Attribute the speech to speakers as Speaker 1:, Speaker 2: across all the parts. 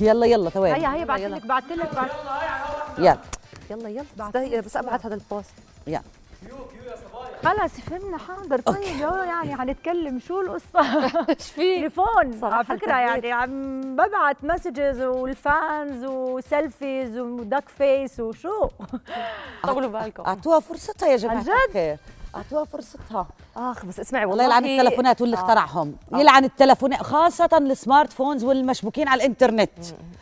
Speaker 1: يلا يلا ثواني.
Speaker 2: هيا هيا بعت
Speaker 3: يلا.
Speaker 2: لك بعت لك بعت
Speaker 1: يلا.
Speaker 3: يلا يلا بس, ابعت هذا ال post.
Speaker 1: يلا.
Speaker 2: خلص فهمنا حاضر. طيب يا يعني حنتكلم شو القصة؟
Speaker 3: إيش في؟
Speaker 2: تليفون.
Speaker 3: صراحة
Speaker 2: على
Speaker 3: فكرة.
Speaker 2: يعني عم ببعت messages وال fans و selfies ودك فيس وشو؟
Speaker 3: طولوا بالكم.
Speaker 1: أعطوها فرصتها يا جماعة.
Speaker 2: عن جد؟
Speaker 1: الخير اعطوها فرصتها.
Speaker 3: آخ بس اسمعي
Speaker 1: الله
Speaker 3: والله
Speaker 1: يلعن التلفونات واللي اخترعهم. يلعن التلفونات خاصة ال smart phones والمشبوكين على الإنترنت.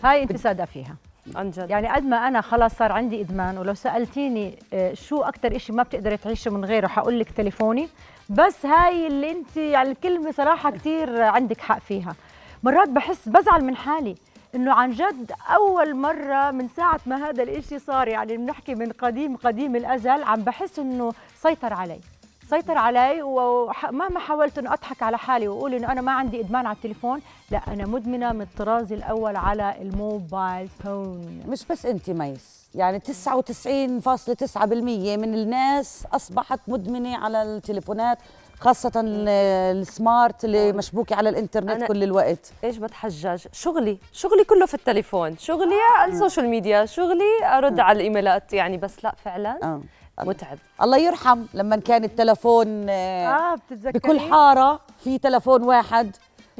Speaker 2: هاي انت صادقه فيها.
Speaker 3: عن جد.
Speaker 2: يعني قد ما أنا خلاص صار عندي إدمان ولو سألتيني آه، شو أكثر إشي ما بتقدري تعيشي من غيره حقول لك تليفوني. بس هاي اللي انت يعني الكلمة صراحة كثير عندك حق فيها. مرات بحس بزعل من حالي. إنه عن جد أول مرة من ساعة ما هذا الإشي صار يعني بنحكي من قديم قديم الأزل عم بحس إنه سيطر علي. سيطر علي ومهما حاولت إنه أضحك على حالي وأقول إنه أنا ما عندي إدمان على التليفون لا أنا مدمنة من الطراز الأول على ال mobile phone.
Speaker 1: مش بس انت ميس يعني 99.9% من الناس أصبحت مدمنة على التليفونات. خاصة ال- ال smart اللي مشبوكة على
Speaker 3: الإنترنت
Speaker 1: كل الوقت.
Speaker 3: إيش بتحجج؟ شغلي شغلي كله في التليفون. شغلي على ال social media شغلي أرد على الإيميلات. يعني بس لا فعلا
Speaker 1: آه.
Speaker 3: متعب.
Speaker 1: الله يرحم لما كان التلفون آه
Speaker 2: آه بتتذكري
Speaker 1: بكل حارة في تلفون واحد.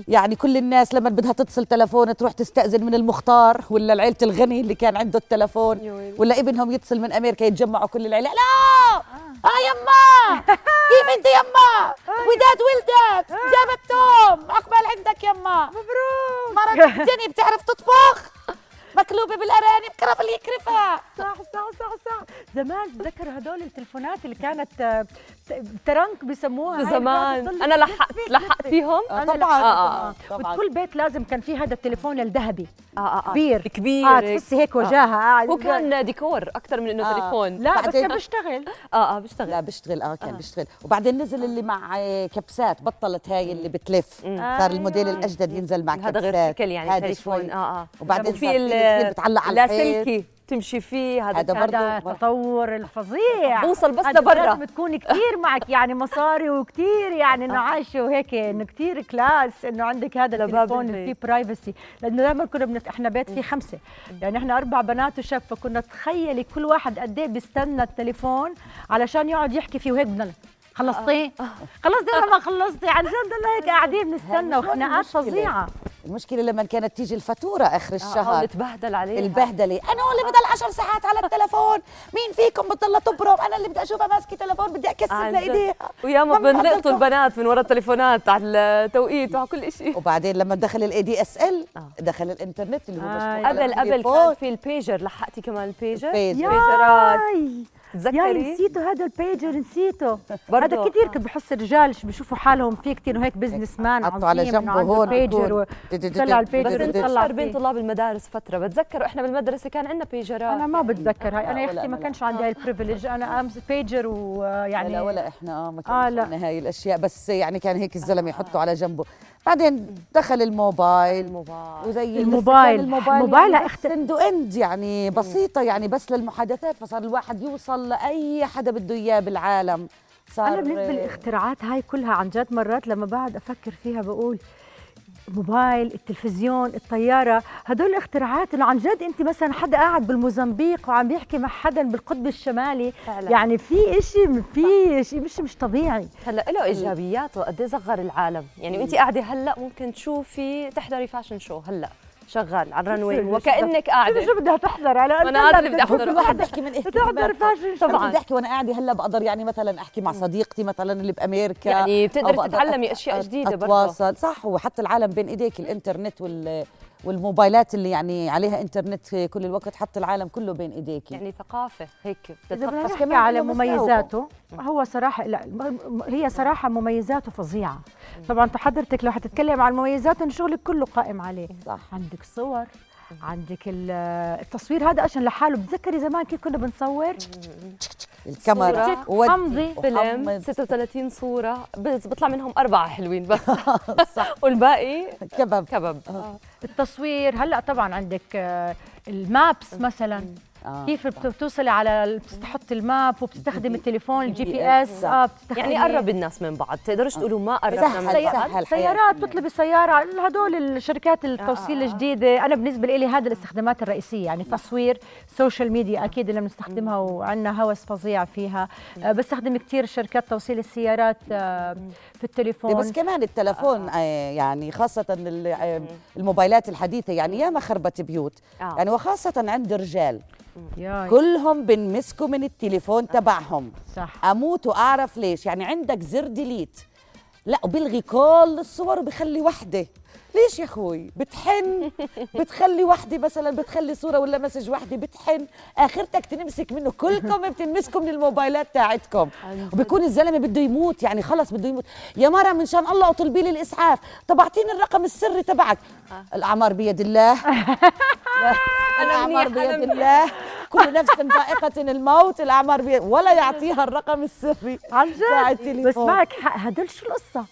Speaker 1: يعني كل الناس لما بدها تتصل تلفون تروح تستأذن من المختار ولا العيلة الغني اللي كان عنده التلفون. ولا ابنهم يتصل من أمريكا يتجمعوا كل العيلة. لا آه. يما! كيف أنت يما؟ وداد ولدت جابت توم عقبال عندك يما!
Speaker 2: مبروك!
Speaker 1: مرة الدنيا بتعرف تطبخ؟ مقلوبة بالأرانب كرف اللي يكرفها.
Speaker 2: صح صح صح صح. زمان بتذكر هدول التليفونات اللي كانت آه، ترنك بيسموها
Speaker 3: زمان. أنا لحقت لحقت. فيهم
Speaker 1: آه، طبعاً،
Speaker 2: لحقت.
Speaker 1: طبعاً، طبعاً.
Speaker 2: وكل بيت لازم كان في هذا التليفون الذهبي.
Speaker 3: آه آه آه.
Speaker 2: كبير.
Speaker 3: كبير.
Speaker 2: آه تحسي هيك وجاهة. قاعد
Speaker 3: هو كان ديكور أكثر من إنه
Speaker 1: آه.
Speaker 3: تليفون.
Speaker 2: لا بس كان بيشتغل.
Speaker 3: آه آه بيشتغل.
Speaker 1: لا بيشتغل. آه كان بيشتغل. وبعدين نزل اللي مع آه، كبسات بطلت هاي اللي بتلف. صار الموديل
Speaker 2: أيوة.
Speaker 1: الأجدد ينزل مع كبسات
Speaker 3: هذا غير شكل يعني تليفون.
Speaker 1: شوي.
Speaker 3: آه آه.
Speaker 1: وبعدين في بتعلق على.
Speaker 3: اللاسلكي تمشي فيه هذا
Speaker 1: هذا برضه.
Speaker 2: التطور الفظيع
Speaker 3: بوصل بس لبرا.
Speaker 2: لازم تكون كثير معك يعني مصاري وكثير يعني إنه عايشه وهيك إنه كثير class إنه عندك هذا التليفون. فيه privacy لأنه دائما كنا بنت... إحنا بيت فيه خمسة يعني إحنا أربع بنات وشاب فكنا تخيلي كل واحد قد إيه بيستنى التليفون علشان يقعد يحكي فيه وهيك بدنا خلصتي؟ خلصتي ولا ما خلصتي؟ عن جد ضلنا هيك قاعدين بنستنى وخناقات. فظيعة
Speaker 1: المشكلة لما كانت تيجي الفاتورة آخر
Speaker 3: آه
Speaker 1: الشهر
Speaker 3: نتبهدل عليه
Speaker 1: البهدلة أنا هو اللي بضل 10 ساعات على التليفون مين فيكم بتضل تبرم أنا اللي بدي اشوفها ماسكة تليفون بدي اكسر. لإيديها
Speaker 3: وياما
Speaker 1: ما
Speaker 3: بنلقطوا. البنات من وراء التليفونات على التوقيت وعلى كل شيء
Speaker 1: وبعدين لما دخل ال ADSL
Speaker 3: آه.
Speaker 1: دخل الإنترنت اللي هو
Speaker 2: آه.
Speaker 3: قبل قبل. كان في البيجر لحقتي كمان ال
Speaker 1: pager ال pager.
Speaker 3: بيجرات
Speaker 2: ياي يا
Speaker 3: تذكري
Speaker 2: نسيته هذا البيجر نسيته
Speaker 3: برضو.
Speaker 2: هذا كثير كنت بحس الرجال بشوفوا حالهم فيه كثير وهيك business man
Speaker 1: حطوا على جنبه هون.
Speaker 2: بيجر
Speaker 3: بس
Speaker 2: البيجر وطلع
Speaker 3: انتشر بين. طلاب المدارس فترة. بتذكروا إحنا بالمدرسة كان عندنا بيجرات
Speaker 2: أنا ما بتذكر هاي أنا يا أختي ما كانش عندي هاي ال privilege أنا أمس بيجر ويعني
Speaker 1: ولا ولا إحنا. آه ما
Speaker 2: آه،
Speaker 1: كانش
Speaker 2: لا.
Speaker 1: عندنا هاي الأشياء. بس يعني كان هيك الزلمة يحطه على جنبه. بعدين دخل الموبايل.
Speaker 3: الموبايل.
Speaker 1: وزي
Speaker 2: الموبايل.
Speaker 1: الموبايل
Speaker 2: موبايل
Speaker 1: يعني
Speaker 2: اخت-
Speaker 1: بس and and يعني بسيطة يعني بس للمحادثات فصار الواحد يوصل لاي حدا بده إياه بالعالم. صار
Speaker 2: أنا بالنسبة للاختراعات هاي كلها عن جد مرات لما بقعد أفكر فيها بقول موبايل التلفزيون الطيارة هدول الاختراعات إنه عن جد أنت مثلا حدا قاعد بالموزمبيق وعم بيحكي مع حدا بالقطب الشمالي.
Speaker 3: فعلا.
Speaker 2: يعني في إشي في شيء مش مش طبيعي.
Speaker 3: هلأ له ايجابياته قد إيه صغر العالم. يعني وانت قاعدة هلأ ممكن تشوفي تحضري fashion show هلأ. شغال على
Speaker 2: ال
Speaker 3: runway
Speaker 2: وكأنك
Speaker 3: قاعدة.
Speaker 2: شو بدها تحضر على
Speaker 3: أنا هذا اللي بدي أحضره.
Speaker 1: الواحد بحكي من
Speaker 2: بتحضر
Speaker 1: اهتمامات
Speaker 2: fashion
Speaker 3: طبعاً.
Speaker 1: بدي أحكي؟ وأنا قاعدة هلأ بقدر يعني مثلا أحكي مع صديقتي مثلا اللي بأمريكا.
Speaker 3: يعني بتقدري تتعلمي
Speaker 1: أت-
Speaker 3: جديدة برضه.
Speaker 1: أتواصل. صح وحتى العالم بين إيديك الإنترنت وال والموبايلات اللي يعني عليها إنترنت كل الوقت حط العالم كله بين إيديك.
Speaker 3: يعني ثقافة هيك
Speaker 2: بدنا نحكي
Speaker 1: كمان
Speaker 2: على. مميزاته هو صراحة لا هي صراحة مميزاته فظيعة. طبعا حضرتك لو حتتكلم عن مميزاته إن شغلك كله قائم عليه.
Speaker 1: صح.
Speaker 2: عندك صور. عندك ال- التصوير هذا أصلا لحاله. بتذكري زمان كيف كنا بنصور؟
Speaker 1: الكاميرا.
Speaker 2: حمضي.
Speaker 3: فيلم
Speaker 1: وحمض.
Speaker 3: 36 صورة. بس بيطلع منهم أربعة حلوين بس.
Speaker 1: صح.
Speaker 3: والباقي
Speaker 1: كباب.
Speaker 3: كبب
Speaker 2: التصوير هلأ طبعا عندك آه، ال maps مثلا.
Speaker 1: آه.
Speaker 2: كيف بت- بتوصلي على ال- بتحط ال map وبتستخدم التليفون ال
Speaker 1: GPS.
Speaker 2: آه
Speaker 3: يعني قرب الناس من بعض تقدروش تقولوا ما قربنا
Speaker 1: سهل،
Speaker 3: من
Speaker 1: سهل.
Speaker 3: بعض
Speaker 1: الحياة
Speaker 2: سيارات
Speaker 1: كمان.
Speaker 2: تطلب السيارة هدول الشركات التوصيل
Speaker 3: آه.
Speaker 2: الجديدة أنا بالنسبة لي هذا الاستخدامات الرئيسية يعني تصوير social media أكيد اللي بنستخدمها وعندنا هوس فظيع فيها آه، بستخدم كثير شركات توصيل السيارات آه، في التليفون
Speaker 1: بس كمان التلفون آه، يعني خاصة ال- آه، الموبايلات الحديثة يعني ياما خربت بيوت
Speaker 3: آه.
Speaker 1: يعني وخاصة عند الرجال
Speaker 2: ياي.
Speaker 1: كلهم بنمسكوا من التليفون تبعهم.
Speaker 2: صح.
Speaker 1: أموت وأعرف ليش. يعني عندك زر delete. لا وبيلغي كل الصور وبخلي وحدة. ليش يا أخوي؟ بتحن؟ بتخلي وحدة مثلا بتخلي صورة ولا message وحدة؟ بتحن. آخرتك تنمسك منه. كلكم بتنمسكوا من الموبايلات تاعتكم وبيكون الزلمة بده يموت يعني خلص بده يموت. يا مره من شان الله اطلبي لي الاسعاف طب أعطيني الرقم السري تبعك. الأعمار بيد الله.
Speaker 3: الأعمار
Speaker 1: بيد الله. كل نفس ذائقة الموت الأعمار بيد. ولا يعطيها الرقم السري
Speaker 2: عن جد؟ بس. معك حق. هدول شو القصة؟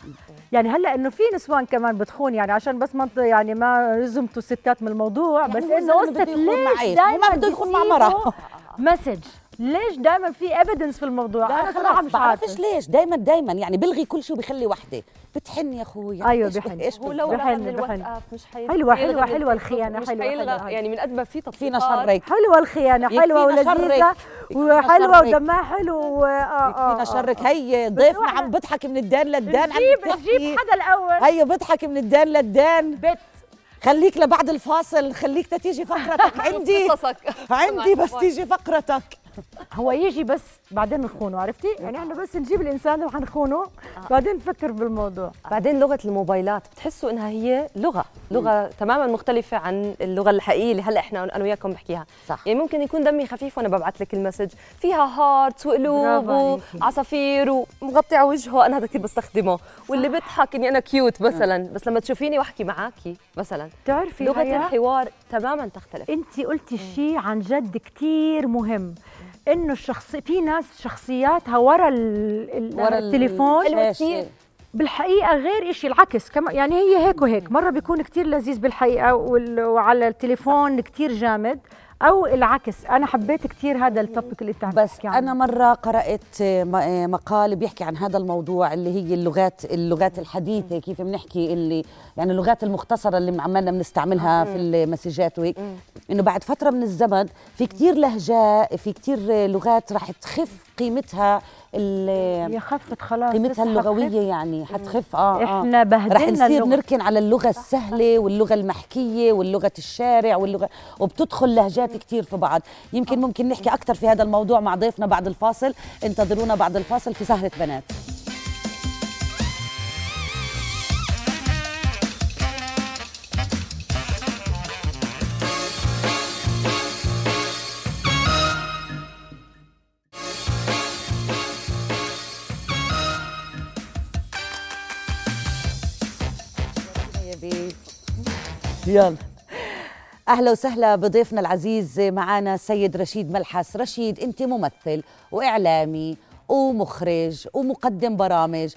Speaker 2: يعني هلأ إنه في نسوان كمان بتخون يعني عشان بس ما يعني ما رزمتوا الستات من الموضوع بس
Speaker 1: هو إنه مع
Speaker 2: ليش
Speaker 1: إيش؟
Speaker 2: دائما
Speaker 1: ما بده يخون مع مرة.
Speaker 2: مسج ليش دائما في ايفيدنس في الموضوع؟ أنا صراحة مش عارفة.
Speaker 1: بعرفش ليش. دائما دائما يعني بلغي كل شيء وبخلي وحدة. بتحن يا أخوي.
Speaker 2: أيوة
Speaker 1: إيش-
Speaker 2: بحن.
Speaker 1: إيش
Speaker 3: هو
Speaker 1: بالضبط؟
Speaker 3: لو
Speaker 2: بحل-
Speaker 3: لغى من
Speaker 2: بحل.
Speaker 3: الواتساب مش حيلغى
Speaker 2: حلوة-
Speaker 3: من
Speaker 2: حلوة
Speaker 3: الفيسبوك،
Speaker 2: الخيانة،
Speaker 3: مش
Speaker 2: حلوة-
Speaker 3: حيلغى
Speaker 2: حلوة.
Speaker 3: يعني من قد ما في
Speaker 1: فينا
Speaker 3: تطبيقات
Speaker 1: شرك
Speaker 2: حلوة
Speaker 1: الخيانة
Speaker 2: حلوة
Speaker 1: شرك. ولذيذة.
Speaker 2: وحلوة
Speaker 1: شرك.
Speaker 2: ودمها حلو. و- آه،
Speaker 1: فينا
Speaker 2: آه،
Speaker 1: شرك
Speaker 2: آه.
Speaker 1: هي ضيفنا عم بضحك من الدان للدان بتحكي.
Speaker 2: نجيب حدا الأول.
Speaker 1: هي بضحك من الدان للدان
Speaker 2: بت.
Speaker 1: خليك لبعد الفاصل. خليك تتيجي فقرتك. عندي
Speaker 3: قصصك.
Speaker 1: عندي بس تيجي فقرتك.
Speaker 2: هو يجي بس بعدين نخونه عرفتي؟ يعني إحنا بس نجيب الإنسان اللي حنخونه بعدين نفكر بالموضوع.
Speaker 3: بعدين لغة الموبايلات بتحسوا إنها هي لغة لغة تماما مختلفة عن اللغة الحقيقية اللي هلأ إحنا أنا وياكم بحكيها.
Speaker 1: صح.
Speaker 3: يعني ممكن يكون دمي خفيف وأنا ببعث لك ال message. فيها hearts وقلوب. وعصافير ومغطي على وجهه أنا هذا كثير بستخدمه. واللي بضحك إني أنا cute مثلا بس لما تشوفيني وأحكي معاكي مثلا
Speaker 2: بتعرفي لغة؟
Speaker 3: الحوار تماما تختلف.
Speaker 2: انت قلتي شيء عن جد كتير مهم. إنه الشخص في ناس شخصياتها ورا ال...
Speaker 1: ورا ال-
Speaker 2: التليفون. بالحقيقة غير إشي العكس كما يعني هي هيك وهيك مرة بيكون كتير لذيذ بالحقيقة. وعلى التليفون كتير جامد أو العكس. أنا حبيت كتير هذا ال topic اللي انت عم
Speaker 1: بس
Speaker 2: عنه.
Speaker 1: أنا مرة قرأت مقال بيحكي عن هذا الموضوع اللي هي اللغات اللغات الحديثة كيف بنحكي اللي يعني اللغات المختصرة اللي عمالنا بنستعملها في المسجات وهيك. إنه بعد فترة من الزمن في كتير لهجات في كتير لغات راح تخف قيمتها
Speaker 2: هي خفت خلاص
Speaker 1: قيمتها اللغوية
Speaker 2: حتخف.
Speaker 1: يعني حتخف آه آه.
Speaker 2: إحنا بهدلنا
Speaker 1: رح نصير
Speaker 2: اللغة.
Speaker 1: نركن على اللغة السهلة واللغة المحكية واللغة الشارع واللغة وبتدخل لهجات كتير في بعض يمكن ممكن نحكي أكثر في هذا الموضوع مع ضيفنا بعد الفاصل انتظرونا بعد الفاصل في سهرة بنات يلا أهلا وسهلا بضيفنا العزيز معنا السيد رشيد ملحس. رشيد أنت ممثل وإعلامي ومخرج ومقدم برامج.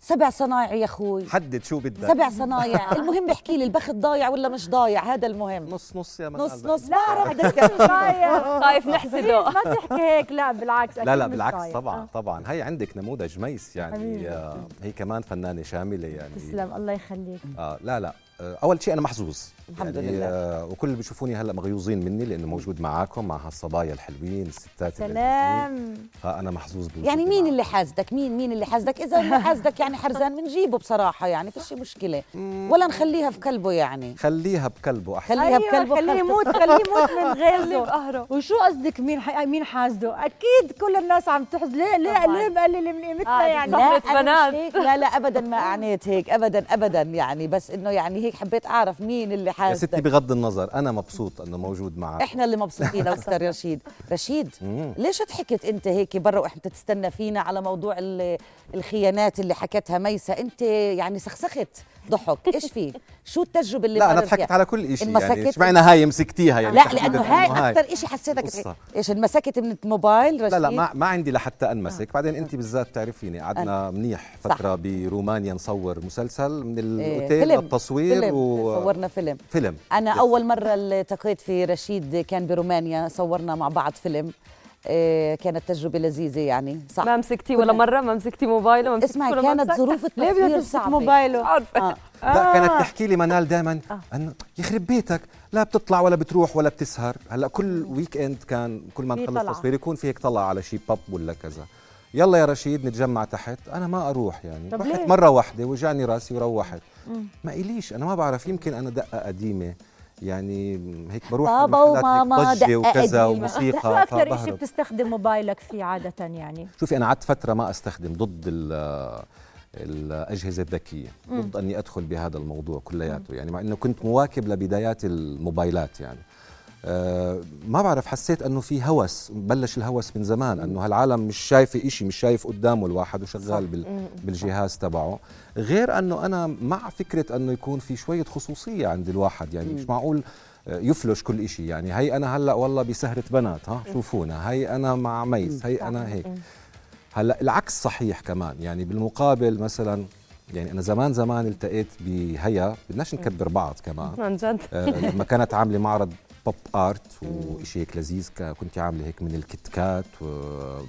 Speaker 1: سبع صنايع يا أخوي.
Speaker 4: حدد شو بدك.
Speaker 1: سبع صنايع. المهم احكي لي البخت ضايع ولا مش ضايع؟ هذا المهم.
Speaker 4: نص نص يا من
Speaker 1: نص. نص بعرف
Speaker 2: طيب.
Speaker 3: خايف نحسده.
Speaker 2: ما تحكي هيك. لا بالعكس
Speaker 4: لا لا بالعكس. طبعا
Speaker 2: آه.
Speaker 4: طبعا. هي عندك نموذج ميس يعني. آه هي كمان فنانة شاملة يعني.
Speaker 2: تسلم الله يخليك.
Speaker 4: آه لا لا. أول شيء أنا محظوظ.
Speaker 1: الحمد
Speaker 4: يعني
Speaker 1: لله.
Speaker 4: آه وكل اللي بيشوفوني هلأ مغيوظين مني لأنه موجود معاكم مع هالصبايا الحلوين الستات.
Speaker 2: سلام.
Speaker 4: فأنا محظوظ بوجودي
Speaker 1: يعني مين
Speaker 4: معاكم.
Speaker 1: اللي حاسدك؟ مين مين اللي حاسدك؟ إذا اللي حاسدك يعني حرزان بنجيبه بصراحة يعني فيش مشكلة. ولا نخليها في كلبه يعني.
Speaker 4: خليها بكلبه أحسن.
Speaker 1: خليها
Speaker 2: أيوة
Speaker 1: بكلبه
Speaker 2: خليه. يموت خليه يموت من غيظه
Speaker 3: بقهره
Speaker 2: وشو قصدك مين حي... مين حاسده؟ أكيد كل الناس عم تحز ليه ليه
Speaker 3: طبعاً.
Speaker 2: ليه بقلل من قيمتنا
Speaker 3: آه،
Speaker 2: يعني؟
Speaker 1: لا لا ابدا ما أعنيت هيك. ابدا ابدا يعني. بس إنه يعني هيك حبيت أعرف مين اللي
Speaker 4: يا ستي بغض النظر أنا مبسوط إنه موجود معك.
Speaker 1: إحنا اللي مبسوطين أستاذ رشيد. رشيد. ليش ضحكت أنت هيك برا وإحنا تستنى فينا على موضوع ال- الخيانات اللي حكتها ميسة أنت يعني سخسخت ضحك. إيش في؟ شو التجربة اللي
Speaker 4: لا
Speaker 1: أنا
Speaker 4: ضحكت
Speaker 1: فيها؟
Speaker 4: على كل شيء؟ يعني. اشمعنى هاي مسكتيها يعني؟
Speaker 1: لا لأنه هاي أكثر شيء حسيتك. إيش انمسكت من الموبايل رشيد
Speaker 4: لا لا ما, ما عندي لحتى أنمسك. بعدين أنت بالذات تعرفيني قعدنا منيح
Speaker 1: صح.
Speaker 4: فترة برومانيا نصور مسلسل من
Speaker 1: إيه،
Speaker 4: الاوتيل
Speaker 1: فيلم.
Speaker 4: للتصوير
Speaker 1: فيلم
Speaker 4: و-
Speaker 1: صورنا فيلم.
Speaker 4: فيلم.
Speaker 1: أنا
Speaker 4: yes.
Speaker 1: أول مرة التقيت في رشيد كان برومانيا صورنا مع بعض فيلم. إيه، كانت تجربة لذيذة يعني صح؟
Speaker 3: ما مسكتي ولا مرة؟ ما مسكتي موبايله؟ ما مسكتي
Speaker 1: اسمعي كانت
Speaker 3: مسك؟
Speaker 1: ظروف التصوير صعبة؟
Speaker 2: موبايله؟
Speaker 3: عارفة.
Speaker 1: آه.
Speaker 4: لا كانت
Speaker 2: آه.
Speaker 4: تحكي لي منال دائما انه يخرب بيتك لا بتطلع ولا بتروح ولا بتسهر. هلأ كل weekend كان كل ما نخلص. تصوير يكون في هيك طلع على شي pub ولا كذا. يلا يا رشيد نتجمع تحت. أنا ما أروح يعني.
Speaker 2: طب
Speaker 4: رحت
Speaker 2: ليه؟
Speaker 4: مرة واحدة وجعني رأسي وروحت. ما إليش أنا ما بعرف يمكن أنا دقة قديمة. يعني هيك بروح
Speaker 1: بابا وماما
Speaker 4: ضجة
Speaker 1: دقة
Speaker 4: وكذا
Speaker 1: قديمة.
Speaker 2: شو
Speaker 4: وموسيقى.
Speaker 2: أكثر شيء. بتستخدم موبايلك فيه عادة يعني.
Speaker 4: شوفي أنا قعدت فترة ما أستخدم ضد ال- الأجهزة الذكية ضد إني أدخل بهذا الموضوع كلياته. يعني مع إنه كنت مواكب لبدايات الموبايلات يعني. ما بعرف حسيت إنه في هوس بلش الهوس من زمان إنه هالعالم مش شايفه إشي مش شايف قدامه الواحد وشغال بال بالجهاز تبعه. غير إنه أنا مع فكرة إنه يكون في شوية خصوصية عند الواحد يعني مش معقول آه، يفلش كل إشي. يعني هي أنا هلأ والله بسهرة بنات ها شوفونا. هي أنا مع ميس هي أنا هيك. هلأ العكس صحيح كمان. يعني بالمقابل مثلا يعني أنا زمان زمان التقيت بهيا بدناش نكبر بعض كمان.
Speaker 3: عن جد.
Speaker 4: آه، لما كانت عاملة معرض pop art وشيء هيك لذيذ كنت عاملة هيك من ال Kit Kat و...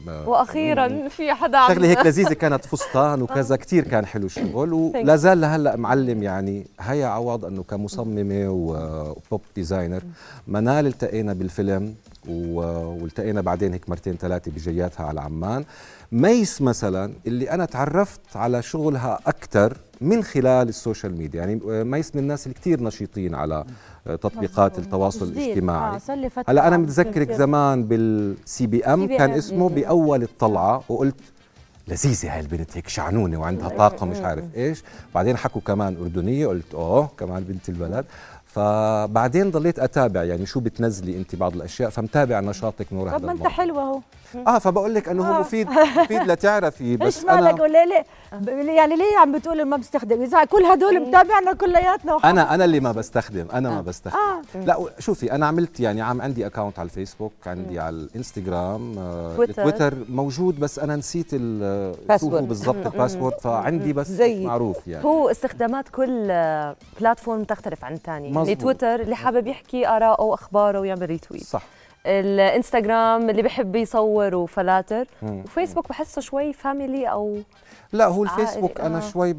Speaker 3: وأخيرا في حدا عم
Speaker 4: شغلة هيك لذيذة كانت فستان وكذا كثير كان حلو الشغل ولا زال لهلأ معلم يعني هيا عوض إنه كمصممة و pop designer منال التقينا بالفيلم والتقينا بعدين هيك مرتين ثلاثة بجياتها على عمان. ميس مثلا اللي أنا تعرفت على شغلها أكثر من خلال السوشيال ميديا. يعني ميس من الناس اللي كثير نشيطين على تطبيقات التواصل
Speaker 2: جديد.
Speaker 4: الاجتماعي.
Speaker 2: آه
Speaker 4: هلا أنا
Speaker 2: عم
Speaker 4: متذكرك زمان بال
Speaker 2: BBM.
Speaker 4: كان اسمه بأول الطلعة وقلت لذيذة هاي البنت هيك شعنونة وعندها طاقة مش عارف إيش. بعدين حكوا كمان أردنية قلت اوه كمان بنت البلد. فبعدين ضليت أتابع يعني شو بتنزلي أنت بعض الأشياء فمتابع نشاطك نور هذا
Speaker 2: طب ما أنت
Speaker 4: الموضوع.
Speaker 2: حلو أهو.
Speaker 4: آه فبقول لك أنه هو
Speaker 2: آه.
Speaker 4: مفيد مفيد لتعرفي
Speaker 2: إيش
Speaker 4: بس
Speaker 2: مالك؟
Speaker 4: أنا
Speaker 2: ولا ليه يعني ليه عم بتقول ما بستخدم؟ إذا كل هدول متابعنا كلياتنا
Speaker 4: أنا أنا اللي ما بستخدم أنا ما
Speaker 1: آه.
Speaker 4: بستخدم.
Speaker 2: آه.
Speaker 4: لا شوفي أنا عملت يعني عم عندي account على الفيسبوك عندي على الإنستغرام آه،
Speaker 3: تويتر.
Speaker 4: موجود بس أنا نسيت ال- شو هو
Speaker 1: password.
Speaker 4: بالضبط ال password فعندي بس
Speaker 1: زي.
Speaker 4: معروف يعني.
Speaker 3: هو استخدامات كل آه، platform تختلف عن الثاني يعني. تويتر اللي حابب يحكي آراءه وأخباره ويعمل retweet
Speaker 4: صح.
Speaker 3: الانستغرام اللي بحب يصور و
Speaker 4: filters.
Speaker 3: وفيسبوك بحسه شوي family أو
Speaker 4: لا هو الفيسبوك أنا
Speaker 3: آه.
Speaker 4: شوي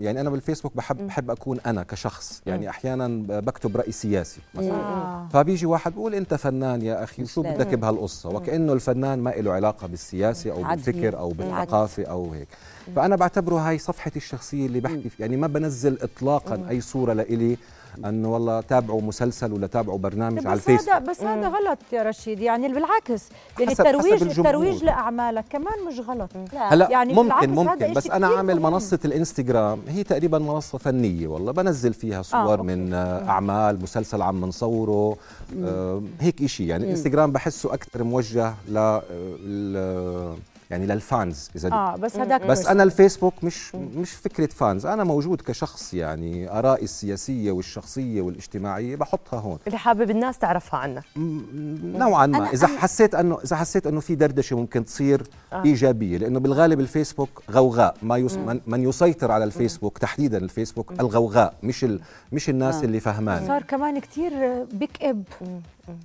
Speaker 4: يعني أنا بالفيسبوك بحب بحب أكون أنا كشخص. يعني أحيانا بكتب رأي سياسي مثلا.
Speaker 2: آه.
Speaker 4: فبيجي واحد بيقول أنت فنان يا أخي وشو
Speaker 1: لازم.
Speaker 4: بدك بهالقصة؟ وكأنه الفنان ما له علاقة بالسياسة
Speaker 1: أو.
Speaker 4: بالفكر
Speaker 1: أو.
Speaker 4: بالثقافة أو هيك. فأنا بعتبره هاي صفحتي الشخصية اللي بحكي فيها يعني ما بنزل اطلاقا أي صورة لإلي. أنه والله تابعوا مسلسل ولا تابعوا برنامج على
Speaker 2: بس هذا
Speaker 4: الفيسبوك.
Speaker 2: بس هذا غلط يا رشيد. يعني بالعكس يعني
Speaker 4: حسب- حسب
Speaker 2: الترويج
Speaker 4: الجمهور.
Speaker 2: الترويج لأعمالك كمان مش غلط.
Speaker 4: هلا
Speaker 2: يعني
Speaker 4: ممكن ممكن. بس
Speaker 2: أنا
Speaker 4: عامل
Speaker 2: مهم.
Speaker 4: منصة الإنستغرام. هي تقريبا منصة فنية والله. بنزل فيها صور
Speaker 2: okay.
Speaker 4: من آه، أعمال مسلسل عم نصوره. آه هيك إشي. يعني الانستغرام بحسه أكثر موجه ل آه، يعني لل fans إذا.
Speaker 2: آه بس هذاك
Speaker 4: بس أنا الفيسبوك مش مش فكرة fans أنا موجود كشخص يعني آرائي السياسية والشخصية والاجتماعية بحطها هون.
Speaker 3: اللي حابب الناس تعرفها عنك.
Speaker 4: نوعا ما.
Speaker 1: أنا-
Speaker 4: إذا
Speaker 1: أنا-
Speaker 4: حسيت انه إذا حسيت أنه في دردشة ممكن تصير آه. إيجابية لأنه بالغالب الفيسبوك غوغاء. ما يس من, من يسيطر على الفيسبوك تحديدا الفيسبوك الغوغاء مش ال مش الناس
Speaker 1: آه.
Speaker 4: اللي فهمان.
Speaker 2: صار كمان كتير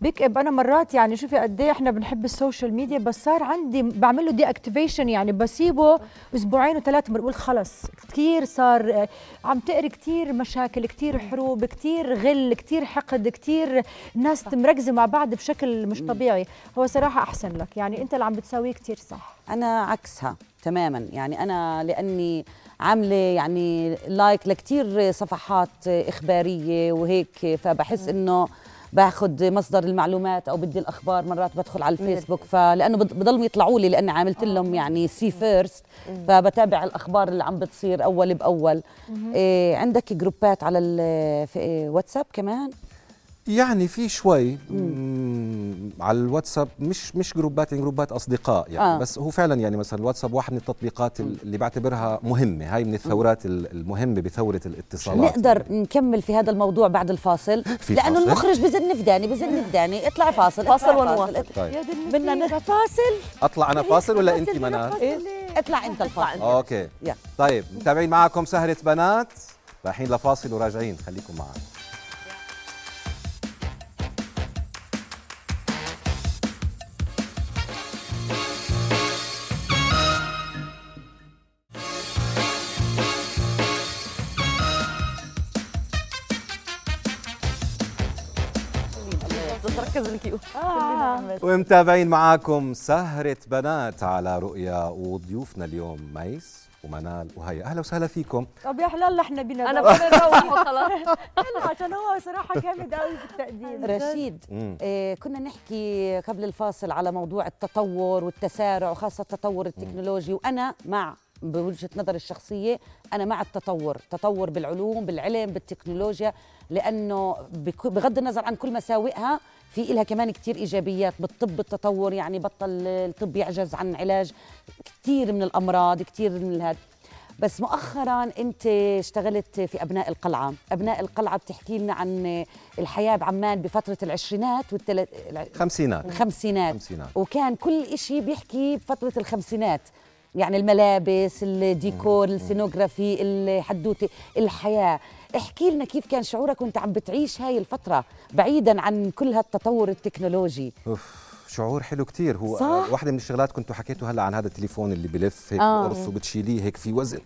Speaker 2: بيكئب بيكئب أنا مرات يعني شوفي قد إيه إحنا بنحب السوشيال ميديا بس صار عندي بعمل له deactivation يعني بسيبه أسبوعين وثلاثه بقول خلص كثير صار آه، عم تقري كثير مشاكل كثير حروب كثير غل كثير حقد كثير ناس مركزة مع بعض بشكل مش طبيعي. هو صراحة أحسن لك. يعني أنت اللي عم بتساويه كثير صح.
Speaker 1: أنا عكسها تماما. يعني أنا لأني عاملة يعني like لكتير صفحات إخبارية وهيك فبحس إنه باخذ مصدر المعلومات أو بدي الأخبار مرات بدخل على الفيسبوك. فلأنه بض- بضلوا يطلعوا لي لأني عملت لهم يعني see first فبتابع الأخبار اللي عم بتصير أول بأول. إيه عندك groups على ال- في إيه واتساب كمان؟
Speaker 4: يعني في شوي على الواتساب مش مش groups يعني groups أصدقاء يعني
Speaker 1: آه.
Speaker 4: بس هو فعلا يعني مثلا الواتساب واحد من التطبيقات اللي بعتبرها مهمة هاي من الثورات ال- المهمة بثورة الاتصالات.
Speaker 1: نقدر نكمل في هذا الموضوع بعد الفاصل؟
Speaker 4: في
Speaker 1: لأنه
Speaker 4: فاصل؟
Speaker 1: المخرج بزن في داني بزن في داني اطلعي فاصل
Speaker 3: فاصل. ونواصل.
Speaker 4: طيب
Speaker 1: بدنا.
Speaker 2: فاصل؟
Speaker 4: أطلع أنا فاصل ولا أنت منال؟
Speaker 1: إيه؟ اطلع أنت الفاصل.
Speaker 4: أوكي.
Speaker 1: يلا.
Speaker 4: طيب متابعين معكم سهرة بنات. رايحين لفاصل وراجعين خليكم معنا
Speaker 3: تركز الكيو
Speaker 4: ومتابعين معاكم سهرة بنات على رؤيا وضيوفنا اليوم ميس ومنال. وهيا أهلا وسهلا فيكم.
Speaker 2: طب يا حلال إحنا بينا أنا.
Speaker 3: بدي نروح وخلاص
Speaker 2: لا، عشان هو صراحة جامد قوي في التقديم.
Speaker 1: رشيد. آه كنا نحكي قبل الفاصل على موضوع التطور والتسارع وخاصة التطور التكنولوجي وأنا مع بوجهة نظري الشخصية أنا مع التطور. تطور بالعلوم بالعلم بالتكنولوجيا لأنه بك- بغض النظر عن كل مساوئها في إلها كمان كتير إيجابيات بالطب التطور يعني بطل الطب يعجز عن علاج كتير من الأمراض كتير من هذا بس مؤخرا أنت اشتغلت في أبناء القلعة. أبناء القلعة بتحكي لنا عن الحياة بعمان بفترة العشرينات والثلاث
Speaker 4: خمسينات.
Speaker 1: الخمسينات
Speaker 4: خمسينات.
Speaker 1: وكان كل إشي بيحكي بفترة الخمسينات. يعني الملابس الديكور السينوغرافي الحدوتة الحياة. احكي لنا كيف كان شعورك وانت عم بتعيش هاي الفترة بعيدا عن كل هالتطور التكنولوجي.
Speaker 4: أوف شعور حلو كتير. هو
Speaker 1: صح؟
Speaker 4: واحدة من الشغلات كنتوا حكيتوا هلأ عن هذا التليفون اللي بلف هيك
Speaker 1: آه.
Speaker 4: بقرص وبتشيليه هيك في وزن.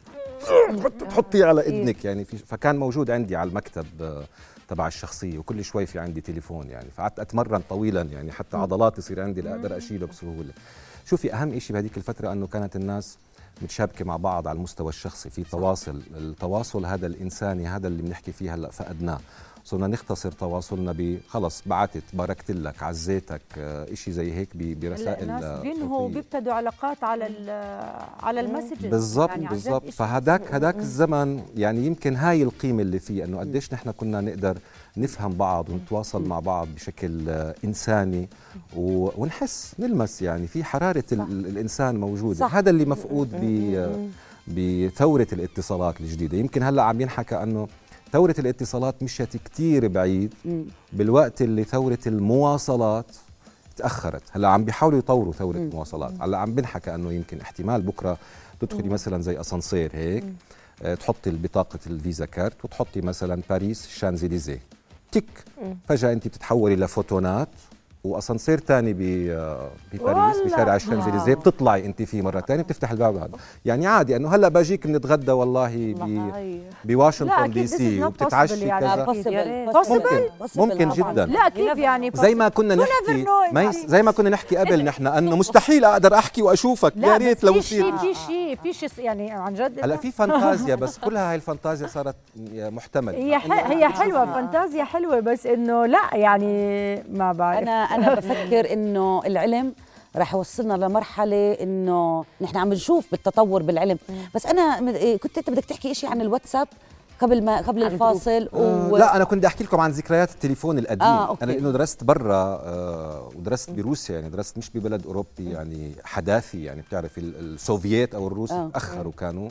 Speaker 4: تحطيه على إذنك يعني في فكان موجود عندي على المكتب آه، تبع الشخصية وكل شوي في عندي تليفون يعني. فقعدت أتمرن طويلا يعني حتى عضلات يصير عندي لاقدر أشيله بسهولة. شوفي أهم شيء بهذيك الفترة إنه كانت الناس متشابكة مع بعض على المستوى الشخصي في تواصل. التواصل هذا الإنساني هذا اللي بنحكي فيه هلأ فقدناه صرنا نختصر تواصلنا بخلص بعتت باركت لك عزيتك آه، إشي زي هيك برسائل
Speaker 2: الناس
Speaker 4: آه،
Speaker 2: بينهوا. بيبتدوا علاقات على ال على المسجز
Speaker 4: بالضبط
Speaker 2: يعني
Speaker 4: بالضبط. فهداك. هداك الزمن يعني يمكن هاي القيمة اللي فيه إنه قديش نحن كنا نقدر نفهم بعض ونتواصل مع بعض بشكل آه، إنساني و- ونحس نلمس يعني في حرارة ال- ال- الإنسان موجودة.
Speaker 1: صح.
Speaker 4: هذا اللي مفقود ب آه، بثورة الاتصالات الجديدة. يمكن هلأ عم ينحكى أنه ثورة الاتصالات مشت كتير بعيد. بالوقت اللي ثورة المواصلات تأخرت. هلأ عم بيحاولوا يطوروا ثورة المواصلات. هلأ عم بنحكى أنه يمكن احتمال بكرة تدخلي مثلا زي أسانسير هيك آه، تحطي بطاقة الفيزا كارت وتحطي مثلا باريس شانزليزيه. تك. فجأة أنت بتتحولي لفوتونات. وأسانسير ثاني بباريس. بشارع الشانزليزيه بتطلعي أنت فيه مرة ثانية بتفتح الباب هذا يعني عادي إنه هلأ باجيك بنتغدى والله بواشنطن دي سي وبتتعشي
Speaker 2: possible يعني.
Speaker 4: كذا. ممكن ممكن. جدا.
Speaker 2: لا كيف يعني
Speaker 4: زي ما كنا نحكي ما
Speaker 2: يعني.
Speaker 4: زي ما كنا نحكي قبل نحن إنه مستحيل أقدر أحكي
Speaker 2: وأشوفك.
Speaker 4: يا ريت لو
Speaker 2: في
Speaker 4: يصير
Speaker 2: شيء في شيء في شيء يعني عن جد
Speaker 4: هلأ في فانتازيا بس كلها هاي الفانتازيا صارت محتملة.
Speaker 2: هي هي حلوة فانتازيا حلوة بس إنه لا يعني ما بعرف.
Speaker 1: أنا أنا بفكر إنه العلم رح يوصلنا لمرحلة إنه نحن عم نشوف بالتطور بالعلم. بس أنا م- إيه، كنت أنت بدك تحكي شيء عن الواتساب قبل ما قبل الفاصل
Speaker 4: آه لا أنا كنت بدي أحكي لكم عن ذكريات التليفون القديم.
Speaker 1: آه، okay.
Speaker 4: أنا لأنه درست برا آه ودرست بروسيا يعني درست مش ببلد أوروبي يعني حداثي يعني بتعرفي ال- السوفييت أو الروس
Speaker 1: آه.
Speaker 4: تاخروا كانوا.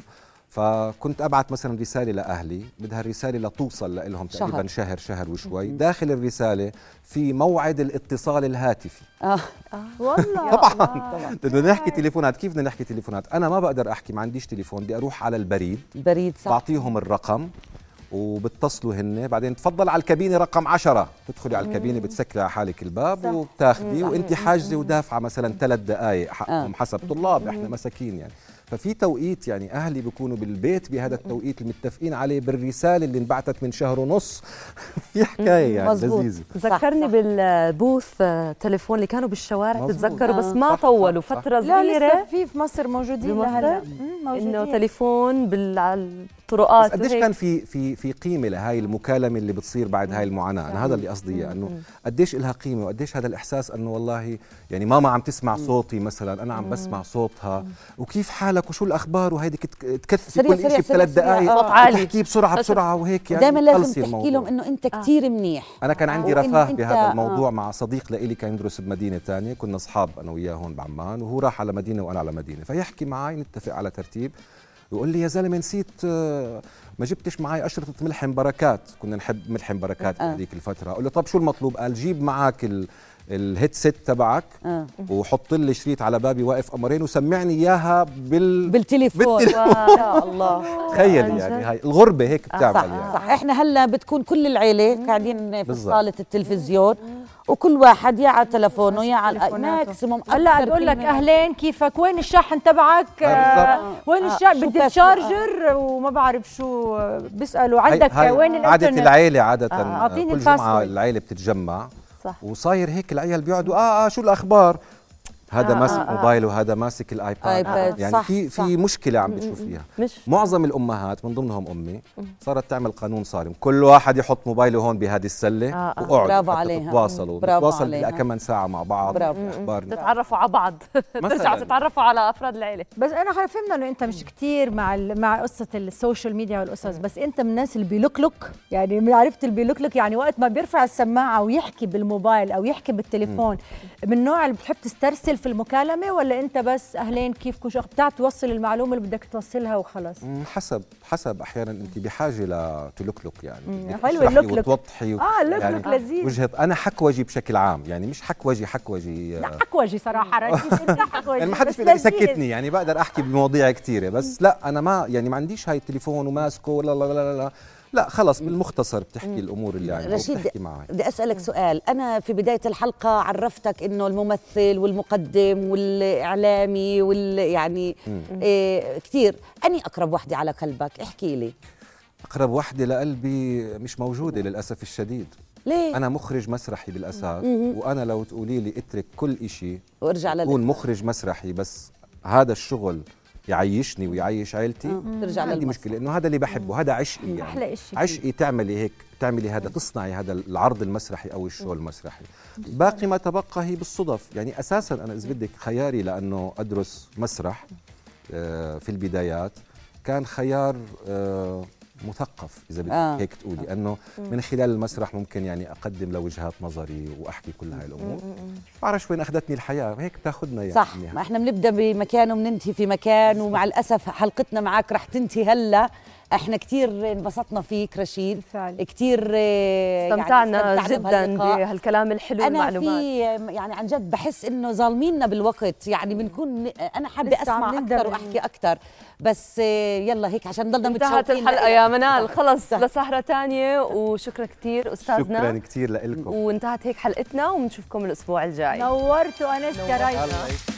Speaker 4: فكنت ابعت مثلا رسالة لأهلي بدها الرسالة لتوصل لهم تقريبا
Speaker 1: شهر.
Speaker 4: شهر شهر وشوي داخل الرسالة في موعد الاتصال الهاتفي.
Speaker 1: آه.
Speaker 2: والله.
Speaker 4: طبعا. بدنا نحكي تليفونات. كيف بدنا نحكي تليفونات؟ أنا ما بقدر أحكي ما عنديش تليفون. بدي أروح على البريد.
Speaker 1: بريد صح.
Speaker 4: بعطيهم الرقم وبتصلوا هن. بعدين تفضل على الكابينة رقم عشرة. تدخلي على الكابينة بتسكري على حالك الباب
Speaker 1: صح.
Speaker 4: وبتاخدي وانت حاجزة ودافعة مثلا ثلاث دقائق حقهم
Speaker 1: آه.
Speaker 4: حسب طلاب. إحنا مساكين يعني. ففي توقيت يعني أهلي بيكونوا بالبيت بهذا التوقيت المتفقين عليه بالرسالة اللي انبعثت من شهر ونص في حكاية يعني. لذيذة
Speaker 3: ذكرني
Speaker 1: صح.
Speaker 3: بالبوث آه، تليفون اللي كانوا بالشوارع. تتذكروا بس
Speaker 1: آه.
Speaker 3: ما
Speaker 4: صح،
Speaker 3: طولوا
Speaker 4: صح، صح.
Speaker 3: فترة
Speaker 2: لا لسه
Speaker 3: صغيرة
Speaker 2: في في مصر موجودين؟ لهلا
Speaker 3: إنه تليفون بال-
Speaker 4: بس قديش. كان في في في قيمة لهي المكالمة اللي بتصير بعد هاي المعاناة؟ أنا هذا اللي قصدي اياه إنه قديش لها قيمة وقديش هذا الإحساس إنه والله يعني ماما عم تسمع صوتي مثلا أنا عم بسمع صوتها. وكيف حالك؟ وشو الأخبار؟ وهيدي تكثفي كل شيء بثلاث. دقائق
Speaker 1: صوت
Speaker 3: عالي.
Speaker 4: تحكيه بسرعة بسرعة وهيك يعني
Speaker 1: دائما لازم تحكي
Speaker 4: الموضوع.
Speaker 1: لهم إنه أنت كثير منيح.
Speaker 4: أنا كان عندي
Speaker 1: وإنه
Speaker 4: رفاه بهذا
Speaker 1: آه.
Speaker 4: الموضوع مع صديق لإلي كان يدرس بمدينه ثانية كنا أصحاب أنا وياه هون بعمان وهو راح على مدينة وأنا على مدينة. فيحكي معي نتفق على ترتيب. يقول لي يا زلمة نسيت آه، ما جبتش معي اشرطه ملحم بركات. كنا نحب ملحم بركات
Speaker 1: آه.
Speaker 4: بهذيك الفترة. أقول له طب شو المطلوب؟ قال جيب معك ال headset تبعك
Speaker 1: آه.
Speaker 4: وحط لي شريط على بابي واقف قمرين وسمعني إياها بال
Speaker 1: بالتليفون
Speaker 4: بالتليفون.
Speaker 1: يا الله
Speaker 4: تخيل يعني هاي الغربة هيك بتعمل
Speaker 1: صح
Speaker 4: يعني
Speaker 1: صح إحنا هلأ بتكون كل العيلة قاعدين في. صالة التلفزيون وكل واحد يا على تلفونه يا على.
Speaker 2: maximum
Speaker 1: هلأ
Speaker 2: بقول لك. أهلين كيفك وين الشاحن تبعك آه وين
Speaker 1: آه،
Speaker 2: الشاحن
Speaker 1: شو
Speaker 2: بدي
Speaker 1: بس-
Speaker 2: ال charger وما بعرف شو آه، بيسالوا عندك
Speaker 4: هاي
Speaker 2: وين الإنترنت
Speaker 4: العيلة عادة
Speaker 2: آه،
Speaker 4: آه كل ال
Speaker 2: password.
Speaker 4: العيلة بتتجمع
Speaker 3: صح.
Speaker 4: وصاير هيك العيال بيقعدوا آه آه شو الأخبار هذا
Speaker 2: آه،
Speaker 4: ماسك
Speaker 2: آه، آه.
Speaker 4: موبايل وهذا ماسك الآيباد
Speaker 1: آيباد،
Speaker 4: يعني
Speaker 1: صح،
Speaker 4: في
Speaker 1: صح.
Speaker 4: في مشكلة عم بتشوف فيها
Speaker 3: مش
Speaker 4: معظم الأمهات من ضمنهم أمي صارت تعمل قانون صارم كل واحد يحط موبايله هون بهذه السلة
Speaker 3: آه، آه.
Speaker 4: واقعدوا
Speaker 1: برافو عليها.
Speaker 4: تتواصلوا
Speaker 1: برافو
Speaker 4: نتواصل
Speaker 1: عليها.
Speaker 4: بلا كم ساعة مع بعض
Speaker 1: برافو.
Speaker 4: أخبار
Speaker 3: تتعرفوا على بعض. ترجعوا تتعرفوا على أفراد العيلة
Speaker 2: بس أنا فهمنا إنه أنت مش كتير مع ال- مع قصة السوشيال ميديا والقصص بس أنت من الناس اللي بي لوكلوك يعني من عرفت اللي بي لوكلوك يعني وقت ما بيرفع السماعة ويحكي بالموبايل أو يحكي بالتليفون من النوع اللي بتحب تسترسل في المكالمة ولا أنت بس أهلين كيفكم شو بتعرف توصل المعلومة اللي بدك توصلها وخلاص
Speaker 4: مم، حسب حسب. أحيانا أنت بحاجة للوكلوك يعني. بدك
Speaker 2: حلو
Speaker 4: تشرحي
Speaker 2: اللوكلوك.
Speaker 4: وتوضحي
Speaker 2: آه اللوكلوك لذيذ.
Speaker 4: وجه أنا حكوجي بشكل عام يعني مش حكوجي حكوجي
Speaker 2: لا
Speaker 4: آه،
Speaker 2: حكوجي صراحة إنت حكوجي
Speaker 4: يعني ما حدش بيقدر. يسكتني يعني بقدر أحكي بمواضيع كثيره بس لا أنا ما يعني ما عنديش هاي التليفون وماسكه لا لا لا لا, لا. لا خلص بالمختصر بتحكي الأمور اللي يعني
Speaker 1: رشيد
Speaker 4: بتحكي معي
Speaker 1: بدي أسألك سؤال. أنا في بداية الحلقة عرفتك إنه الممثل والمقدم والإعلامي وال يعني إيه كثير. أني أقرب وحدة على قلبك؟ احكي لي.
Speaker 4: أقرب وحدة لقلبي مش موجودة للأسف الشديد.
Speaker 1: ليه؟
Speaker 4: أنا مخرج مسرحي بالأساس وأنا لو تقولي لي اترك كل شيء
Speaker 1: وارجع
Speaker 4: اكون
Speaker 1: لل
Speaker 4: مخرج مسرحي بس هذا الشغل يعيشني ويعيش عيلتي.
Speaker 1: ترجع
Speaker 4: عندي. مشكلة إنه هذا اللي بحبه هذا عشقي يعني.
Speaker 2: أحلى إشي فيه.
Speaker 4: عشقي تعملي هيك تعملي هذا تصنعي هذا العرض المسرحي أو الشو المسرحي. باقي ما تبقى هي بالصدف. يعني أساسا أنا إذا بدك خياري لأنه أدرس مسرح آه، في البدايات كان خيار آه، مثقف إذا بدك
Speaker 1: آه.
Speaker 4: هيك تقولي. انه من خلال المسرح ممكن يعني أقدم لوجهات نظري وأحكي كل هاي الأمور. بعرفش وين أخذتني الحياة هيك بتاخذنا يعني.
Speaker 1: صح. ما إحنا بنبدأ بمكان وبننتهي في مكان ومع الأسف حلقتنا معك رح تنتهي هلا. إحنا كثير انبسطنا فيك رشيد
Speaker 2: بالفعل.
Speaker 1: كثير آه، يعني
Speaker 3: استمتعنا جدا
Speaker 1: بهاللقاء.
Speaker 3: بهالكلام الحلو
Speaker 1: أنا
Speaker 3: والمعلومات
Speaker 1: في يعني عن جد بحس إنه ظالميننا بالوقت يعني بنكون أنا
Speaker 2: حابة
Speaker 1: أسمع
Speaker 2: أكثر.
Speaker 1: وأحكي أكثر بس آه، يلا هيك عشان نضلنا
Speaker 3: انتهت
Speaker 1: متشوقين
Speaker 3: الحلقة
Speaker 1: لإلك.
Speaker 3: يا منال خلص. لسهرة تانية وشكرا كثير
Speaker 4: شكرا
Speaker 3: استاذنا
Speaker 4: كثير لكم
Speaker 3: وانتهت هيك حلقتنا وبنشوفكم الأسبوع الجاي
Speaker 2: نورت وانست يا ريس
Speaker 4: الله يسعدك.